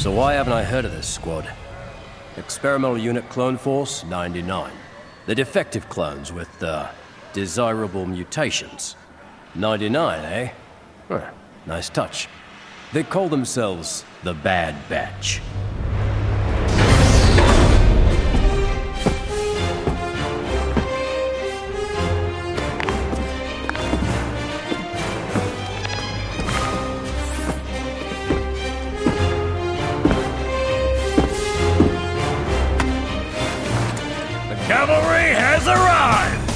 So why haven't I heard of this squad? Experimental Unit Clone Force 99. The defective clones with, uh, desirable mutations. 99, eh? Huh, nice touch. They call themselves the Bad Batch. Cavalry has arrived!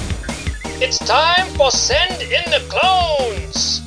It's time for Send in the Clones!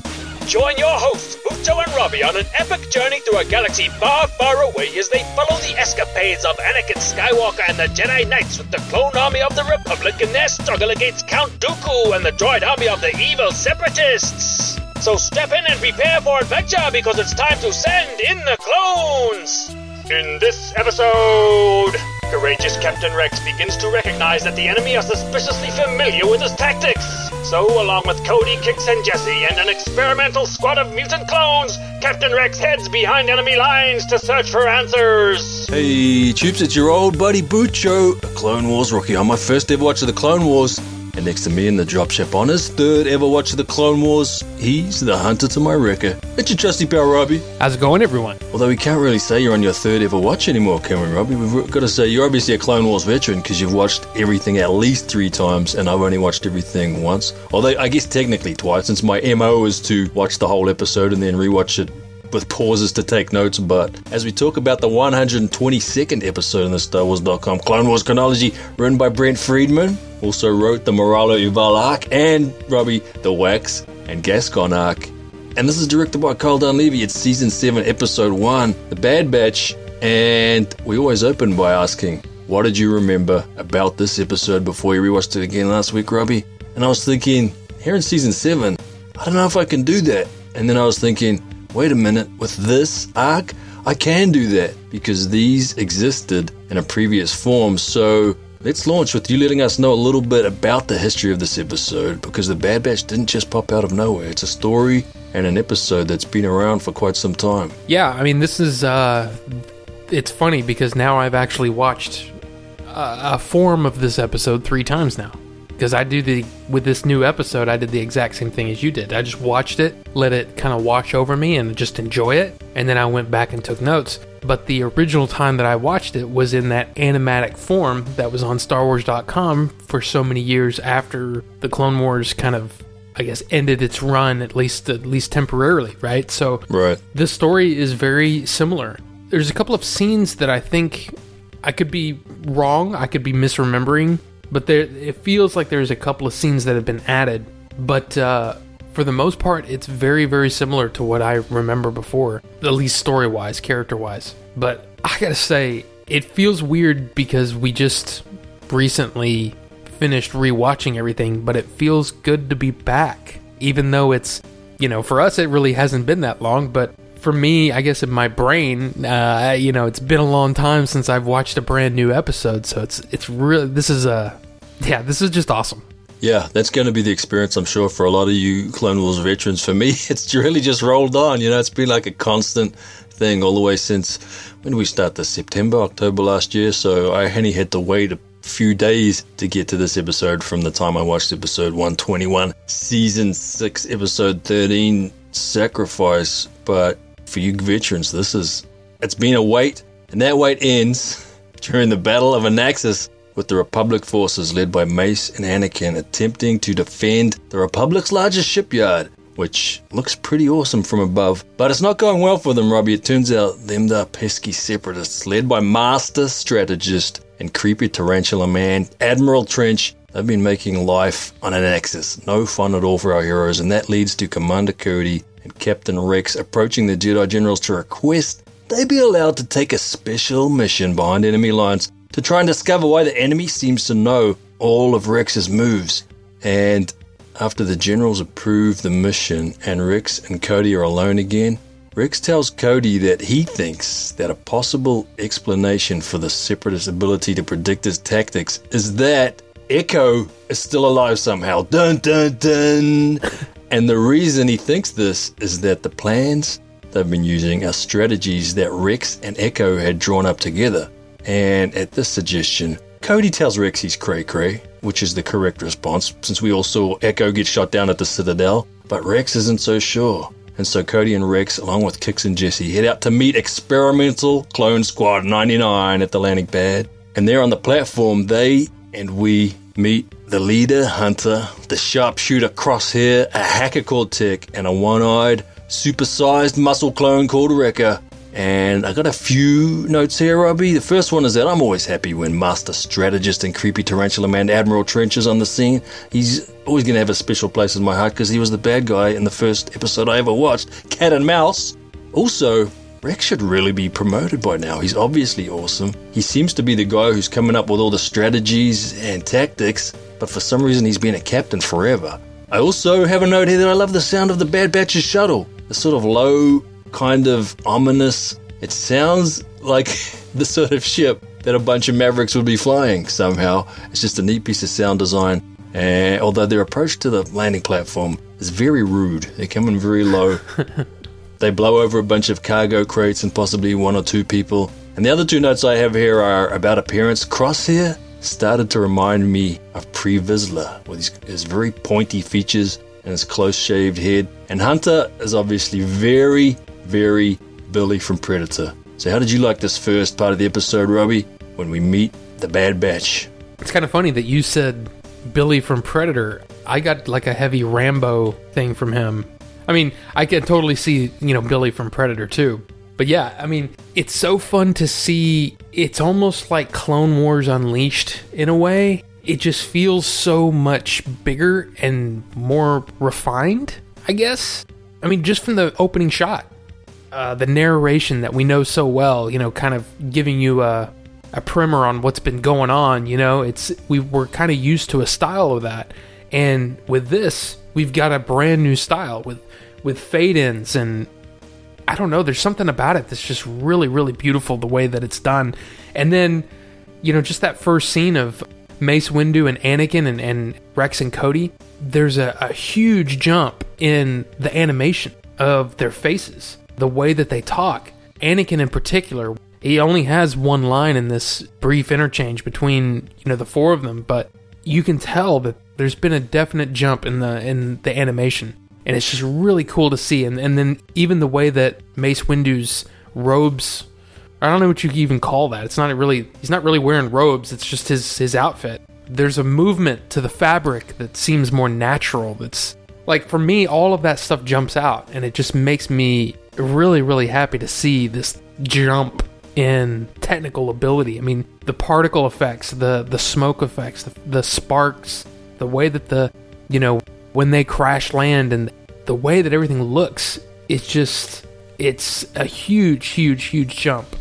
Join your hosts, Bucho and Robbie, on an epic journey through a galaxy far, far away as they follow the escapades of Anakin Skywalker and the Jedi Knights with the clone army of the Republic in their struggle against Count Dooku and the droid army of the evil Separatists! So step in and prepare for adventure because it's time to send in the clones! In this episode, courageous Captain Rex begins to recognize that the enemy are suspiciously familiar with his tactics. So, along with Cody, Kix, and Jesse, and an experimental squad of mutant clones, Captain Rex heads behind enemy lines to search for answers. Hey, Troops, it's your old buddy Bucho, a Clone Wars rookie. On my first ever watch of the Clone Wars. And next to me in the dropship on his third ever watch of the Clone Wars, he's the hunter to my wrecker. It's your trusty pal, Robbie. How's it going, everyone? Although we can't really say you're on your third ever watch anymore, can we, Robbie? We've got to say you're obviously a Clone Wars veteran because you've watched everything at least three times, and I've only watched everything once. Although I guess technically twice, since my MO is to watch the whole episode and then rewatch it with pauses to take notes. But as we talk about the 122nd episode in the Star Wars.com Clone Wars chronology, written by Brent Friedman, also wrote the Moralo Eval arc and Robbie the WAC and Gascon arc. And this is directed by Carl Dunleavy. It's season 7, episode 1, The Bad Batch. And we always open by asking, what did you remember about this episode before you rewatched it again last week, Robbie? And I was thinking, here in season 7, I don't know if I can do that. And then I was thinking, wait a minute, with this arc, I can do that because these existed in a previous form. So let's launch with you letting us know a little bit about the history of this episode because the Bad Batch didn't just pop out of nowhere. It's a story and an episode that's been around for quite some time. Yeah, I mean, this is. uh It's funny because now I've actually watched a, a form of this episode three times now. Because I do the. With this new episode, I did the exact same thing as you did. I just watched it, let it kind of wash over me, and just enjoy it. And then I went back and took notes. But the original time that I watched it was in that animatic form that was on StarWars.com for so many years after the Clone Wars kind of I guess ended its run at least at least temporarily, right? So Right. this story is very similar. There's a couple of scenes that I think I could be wrong, I could be misremembering, but there it feels like there's a couple of scenes that have been added, but uh for the most part, it's very, very similar to what I remember before, at least story wise, character wise. But I gotta say, it feels weird because we just recently finished rewatching everything, but it feels good to be back. Even though it's, you know, for us, it really hasn't been that long, but for me, I guess in my brain, uh, you know, it's been a long time since I've watched a brand new episode, so it's it's really this is a yeah, this is just awesome. Yeah, that's going to be the experience, I'm sure, for a lot of you Clone Wars veterans. For me, it's really just rolled on. You know, it's been like a constant thing all the way since when we start this? September, October last year. So I only had to wait a few days to get to this episode from the time I watched episode 121, season 6, episode 13, Sacrifice. But for you veterans, this is, it's been a wait, and that wait ends during the Battle of Anaxes with the Republic forces led by Mace and Anakin attempting to defend the Republic's largest shipyard, which looks pretty awesome from above. But it's not going well for them, Robbie. It turns out them the pesky separatists, led by Master Strategist and creepy tarantula man Admiral Trench. They've been making life on Anaxes no fun at all for our heroes, and that leads to Commander Cody and Captain Rex approaching the Jedi generals to request they be allowed to take a special mission behind enemy lines to try and discover why the enemy seems to know all of Rex's moves. And after the generals approve the mission and Rex and Cody are alone again, Rex tells Cody that he thinks that a possible explanation for the separatist ability to predict his tactics is that Echo is still alive somehow. Dun dun dun. And the reason he thinks this is that the plans they've been using are strategies that Rex and Echo had drawn up together. And at this suggestion, Cody tells Rex he's cray cray, which is the correct response since we all saw Echo get shot down at the Citadel, but Rex isn't so sure. And so Cody and Rex, along with Kix and Jesse, head out to meet Experimental Clone Squad 99 at the landing pad. And there on the platform, they and we meet the leader, Hunter, the sharpshooter Crosshair, a hacker called Tech, and a one eyed, supersized muscle clone called Wrecker. And I got a few notes here, Robbie. The first one is that I'm always happy when Master Strategist and Creepy Tarantula Man Admiral Trench is on the scene. He's always going to have a special place in my heart because he was the bad guy in the first episode I ever watched, Cat and Mouse. Also, Rex should really be promoted by now. He's obviously awesome. He seems to be the guy who's coming up with all the strategies and tactics, but for some reason he's been a captain forever. I also have a note here that I love the sound of the Bad Batch's shuttle. The sort of low, kind of ominous. It sounds like the sort of ship that a bunch of Mavericks would be flying somehow. It's just a neat piece of sound design. And although their approach to the landing platform is very rude, they come in very low. they blow over a bunch of cargo crates and possibly one or two people. And the other two notes I have here are about appearance. Crosshair started to remind me of Pre Vizsla with his, his very pointy features and his close shaved head. And Hunter is obviously very, very Billy from Predator. So, how did you like this first part of the episode, Robbie, when we meet the Bad Batch? It's kind of funny that you said Billy from Predator. I got like a heavy Rambo thing from him. I mean, I can totally see, you know, Billy from Predator too. But yeah, I mean, it's so fun to see. It's almost like Clone Wars Unleashed in a way. It just feels so much bigger and more refined, I guess. I mean, just from the opening shot, uh, the narration that we know so well, you know, kind of giving you a, a primer on what's been going on, you know, it's we were kind of used to a style of that. And with this, we've got a brand new style with with fade ins and I don't know, there's something about it that's just really, really beautiful the way that it's done. And then, you know, just that first scene of Mace Windu and Anakin and, and Rex and Cody, there's a, a huge jump in the animation of their faces, the way that they talk. Anakin in particular, he only has one line in this brief interchange between, you know, the four of them, but you can tell that there's been a definite jump in the in the animation and it's just really cool to see. And and then even the way that Mace Windu's robes, I don't know what you even call that. It's not really he's not really wearing robes. It's just his his outfit. There's a movement to the fabric that seems more natural. That's like for me, all of that stuff jumps out, and it just makes me really really happy to see this jump in technical ability. I mean, the particle effects, the the smoke effects, the, the sparks, the way that the you know when they crash land and the way that everything looks, it's just it's a huge, huge, huge jump.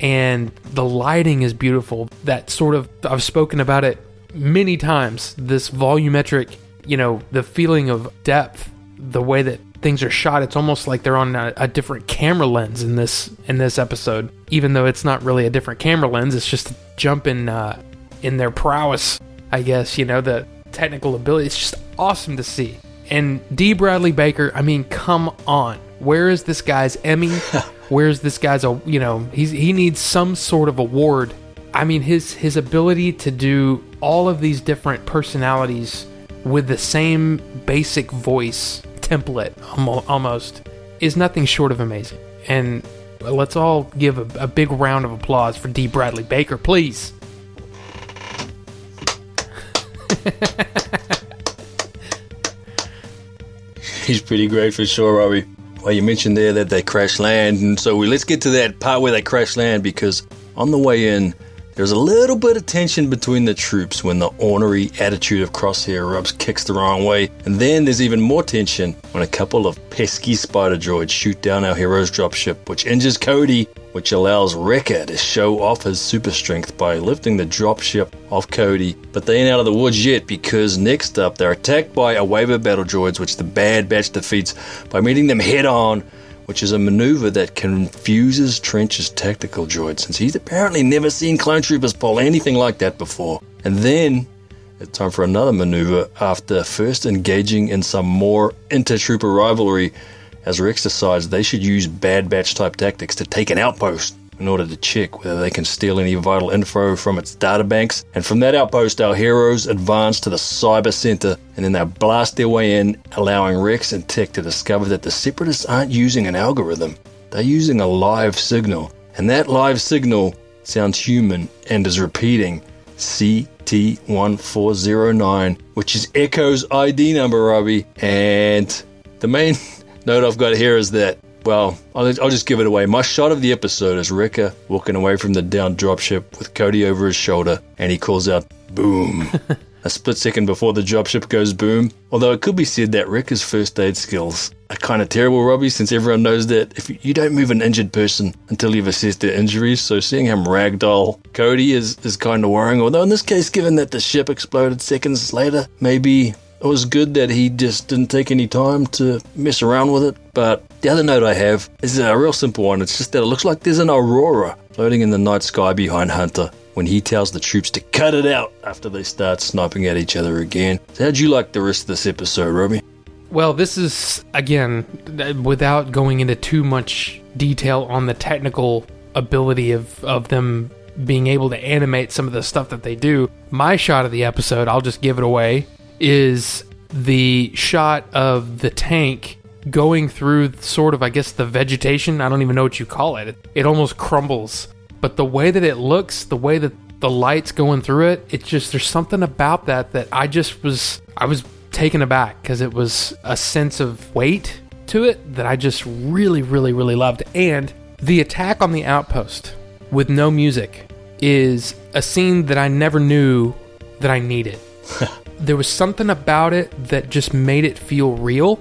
And the lighting is beautiful. That sort of I've spoken about it many times. This volumetric, you know, the feeling of depth, the way that things are shot, it's almost like they're on a, a different camera lens in this in this episode. Even though it's not really a different camera lens, it's just a jump in uh, in their prowess, I guess. You know, the technical ability. It's just awesome to see. And D. Bradley Baker, I mean, come on. Where is this guy's Emmy? Where's this guy's a you know, he's he needs some sort of award. I mean his his ability to do all of these different personalities with the same basic voice template almost is nothing short of amazing. And let's all give a, a big round of applause for D. Bradley Baker, please. He's pretty great for sure, Robbie. Well, you mentioned there that they crash land, and so we, let's get to that part where they crash land because on the way in, there's a little bit of tension between the troops when the ornery attitude of Crosshair rubs Kix the wrong way. And then there's even more tension when a couple of pesky spider droids shoot down our hero's dropship, which injures Cody, which allows Wrecker to show off his super strength by lifting the dropship off Cody. But they ain't out of the woods yet because next up they're attacked by a wave of battle droids, which the Bad Batch defeats by meeting them head on which is a maneuver that confuses Trench's tactical droid since he's apparently never seen clone troopers pull anything like that before. And then it's time for another maneuver after first engaging in some more inter-trooper rivalry as Rex decides they should use Bad Batch type tactics to take an outpost in order to check whether they can steal any vital info from its databanks. And from that outpost, our heroes advance to the Cyber Center and then they blast their way in, allowing Rex and Tech to discover that the Separatists aren't using an algorithm, they're using a live signal. And that live signal sounds human and is repeating CT1409, which is Echo's ID number, Robbie. And the main note I've got here is that well, I'll, I'll, just give it away. My shot of the episode is Wrecker walking away from the down dropship with Cody over his shoulder, and he calls out, boom. a split second before the dropship goes boom. Although it could be said that Wrecker's first aid skills are kind of terrible, Robbie, since everyone knows that if you don't move an injured person until you've assessed their injuries, so seeing him ragdoll Cody is, is kind of worrying. Although in this case, given that the ship exploded seconds later, maybe it was good that he just didn't take any time to mess around with it. But the other note I have is a real simple one. It's just that it looks like there's an aurora floating in the night sky behind Hunter when he tells the troops to cut it out after they start sniping at each other again. So how'd you like the rest of this episode, Robbie? Well, this is, again, without going into too much detail on the technical ability of, of them being able to animate some of the stuff that they do, my shot of the episode, I'll just give it away, is the shot of the tank going through sort of, I guess, the vegetation. I don't even know what you call it. It almost crumbles. But the way that it looks, the way that the lights going through it, it's just, there's something about that that I just was, I was taken aback because it was a sense of weight to it that I just really, really, really loved. And the attack on the outpost with no music is a scene that I never knew that I needed. there was something about it that just made it feel real.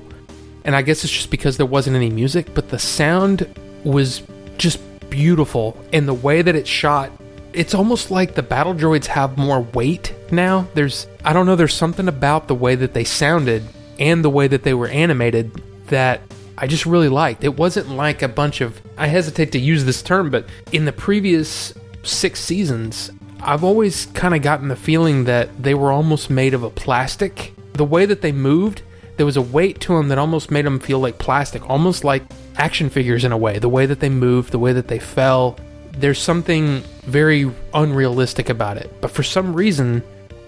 And I guess it's just because there wasn't any music, but the sound was just beautiful. And the way that it's shot, it's almost like the battle droids have more weight now. There's, I don't know, there's something about the way that they sounded and the way that they were animated that I just really liked. It wasn't like a bunch of, I hesitate to use this term, but in the previous six seasons, I've always kind of gotten the feeling that they were almost made of a plastic. The way that they moved, there was a weight to them that almost made them feel like plastic, almost like action figures in a way. The way that they moved, the way that they fell, there's something very unrealistic about it. But for some reason,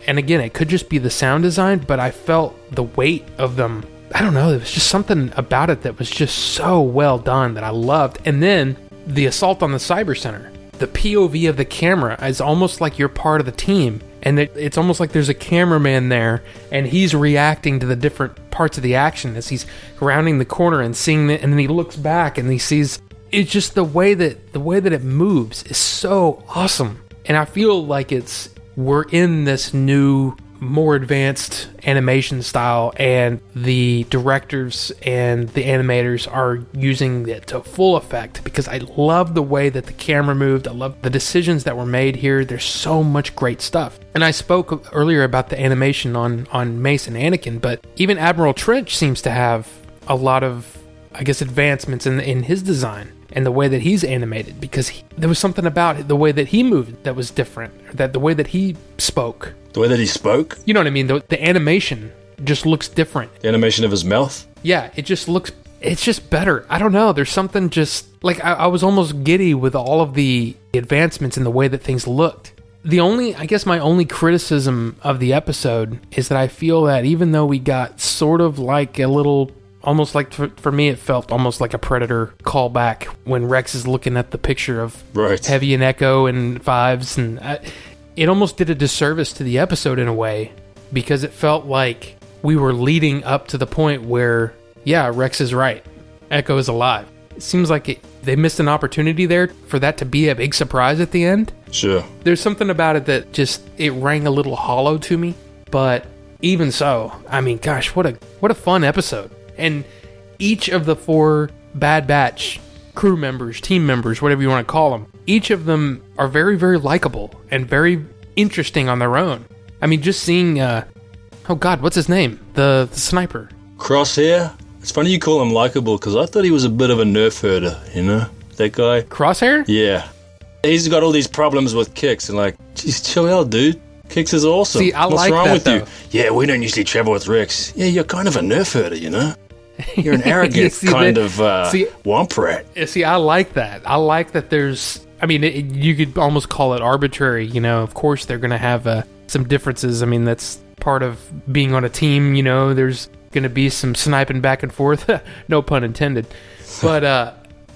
and again, it could just be the sound design, but I felt the weight of them. I don't know, there was just something about it that was just so well done that I loved. And then the assault on the cyber center the POV of the camera is almost like you're part of the team. And it's almost like there's a cameraman there and he's reacting to the different parts of the action as he's rounding the corner and seeing it. And then he looks back and he sees it's just the way that the way that it moves is so awesome. And I feel like it's we're in this new more advanced animation style, and the directors and the animators are using it to full effect because I love the way that the camera moved. I love the decisions that were made here. There's so much great stuff. And I spoke earlier about the animation on, on Mace and Anakin, but even Admiral Trench seems to have a lot of, I guess, advancements in, in his design and the way that he's animated because he, there was something about the way that he moved that was different that the way that he spoke the way that he spoke? You know what I mean? The, the animation just looks different. The animation of his mouth? Yeah, it just looks, it's just better. I don't know. There's something just, like, I, I was almost giddy with all of the advancements in the way that things looked. The only, I guess, my only criticism of the episode is that I feel that even though we got sort of like a little almost like for, for, me it felt almost like a predator callback when rex is looking at the picture of right. heavy and echo and fives and I, it almost did a disservice to the episode in a way because it felt like we were leading up to the point where, yeah, Rex is right. Echo is alive. It seems like it, they missed an opportunity there for that to be a big surprise at the end. Sure. There's something about it that just it rang a little hollow to me, but even so, I mean, gosh, what a what a fun episode. And each of the four Bad Batch crew members, team members, whatever you want to call them, each of them are very, very likable and very interesting on their own. I mean, just seeing, uh, oh God, what's his name? The, the sniper. Crosshair? It's funny you call him likable because I thought he was a bit of a nerf herder, you know? That guy. Crosshair? Yeah. He's got all these problems with Kix and like, geez, chill out, dude. Kix is awesome. See, I What's like wrong that, with though. you? Yeah, we don't usually travel with Rex. Yeah, you're kind of a nerf herder, you know? You're an arrogant see kind that- of uh, see- womp rat. See, I like that. I like that there's. I mean, it, you could almost call it arbitrary. You know, of course they're going to have uh, some differences. I mean, that's part of being on a team. You know, there's going to be some sniping back and forth. no pun intended. But uh,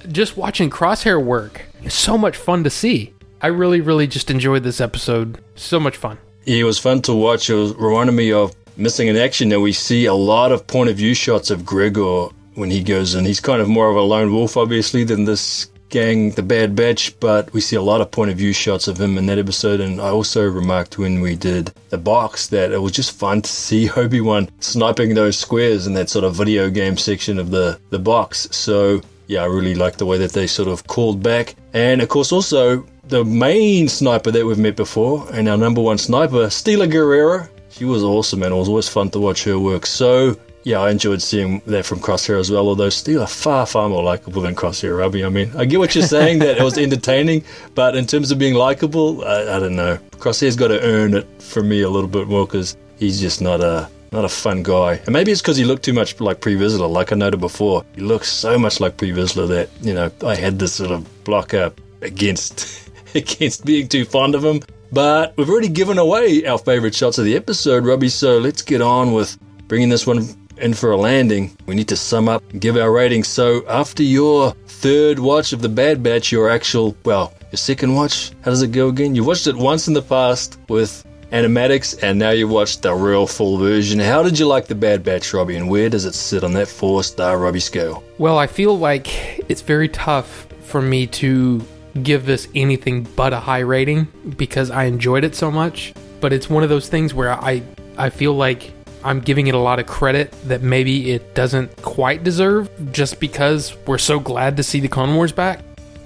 just watching Crosshair work is so much fun to see. I really, really just enjoyed this episode. So much fun. It was fun to watch. It reminded me of Missing in Action. That we see a lot of point of view shots of Gregor when he goes in. He's kind of more of a lone wolf, obviously, than this gang, the Bad Batch, but we see a lot of point of view shots of him in that episode. And I also remarked when we did the box that it was just fun to see Obi Wan sniping those squares in that sort of video game section of the, the box. So yeah, I really like the way that they sort of called back. And of course, also the main sniper that we've met before, and our number one sniper, Steela Gerrera. She was awesome, and it was always fun to watch her work. So, yeah, I enjoyed seeing that from Crosshair as well, although Steela far, far more likable than Crosshair Robbie. I mean, I get what you're saying, that it was entertaining, but in terms of being likable, I, I don't know. Crosshair's got to earn it for me a little bit more because he's just not a not a fun guy. And maybe it's because he looked too much like Pre Vizsla, like I noted before. He looks so much like Pre Vizsla that, you know, I had this sort of block up against against being too fond of him. But we've already given away our favourite shots of the episode, Robbie, so let's get on with bringing this one in for a landing. We need to sum up give our ratings. So after your third watch of The Bad Batch, your actual, well, your second watch, how does it go again? You watched it once in the past with animatics, and now you watched the real full version. How did you like The Bad Batch, Robbie, and where does it sit on that four star Robbie scale? Well, I feel like it's very tough for me to give this anything but a high rating because I enjoyed it so much. But it's one of those things where I I feel like I'm giving it a lot of credit that maybe it doesn't quite deserve just because we're so glad to see the Clone Wars back.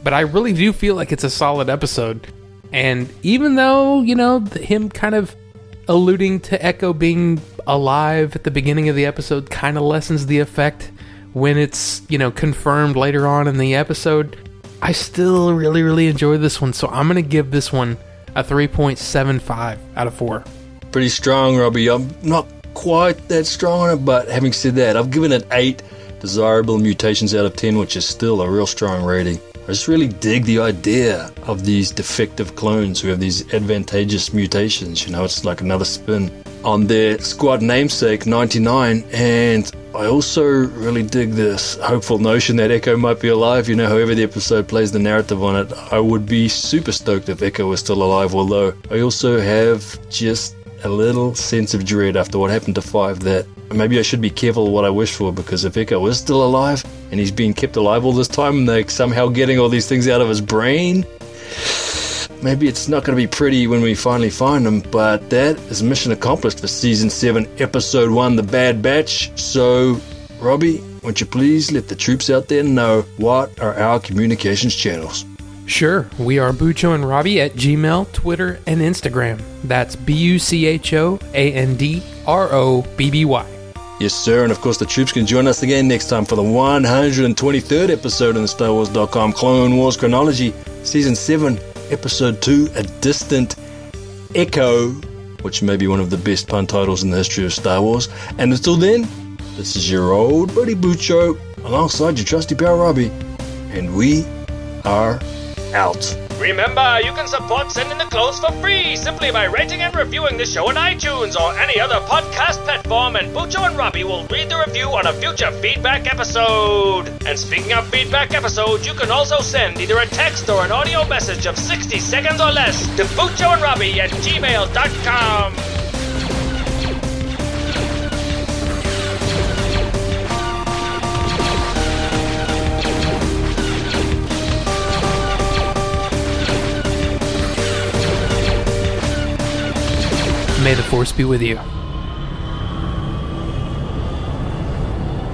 But I really do feel like it's a solid episode. And even though, you know, him kind of alluding to Echo being alive at the beginning of the episode kind of lessens the effect when it's, you know, confirmed later on in the episode. I still really, really enjoy this one, so I'm going to give this one a 3.75 out of 4. Pretty strong, Robbie. I'm not quite that strong on it, but having said that, I've given it 8 desirable mutations out of 10, which is still a real strong rating. I just really dig the idea of these defective clones who have these advantageous mutations. You know, it's like another spin on their squad namesake 99 and I also really dig this hopeful notion that Echo might be alive. You know, however the episode plays the narrative on it, I would be super stoked if Echo was still alive. Although I also have just a little sense of dread after what happened to Five that maybe I should be careful what I wish for because if Echo is still alive and he's being kept alive all this time and they're somehow getting all these things out of his brain, maybe it's not going to be pretty when we finally find him, but that is mission accomplished for season 7, episode 1, The Bad Batch. So, Robbie, won't you please let the troops out there know what are our communications channels? Sure, we are Bucho and Robbie at Gmail, Twitter, and Instagram. That's B U C H O A N D R O B B Y. Yes, sir, and of course the troops can join us again next time for the 123rd episode in the Star Wars.com Clone Wars Chronology, Season 7, Episode 2, A Distant Echo, which may be one of the best pun titles in the history of Star Wars. And until then, this is your old buddy Bucho, alongside your trusty pal Robbie, and we are out. Remember, you can support Send in the Clones for free simply by rating and reviewing the show on iTunes or any other podcast platform, and Bucho and Robbie will read the review on a future feedback episode. And speaking of feedback episodes, you can also send either a text or an audio message of 60 seconds or less to Bucho and Robbie at gmail.com. May the Force be with you.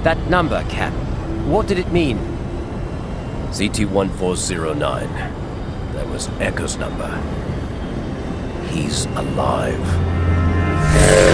That number, Cap. What did it mean? CT-1409. That was Echo's number. He's alive.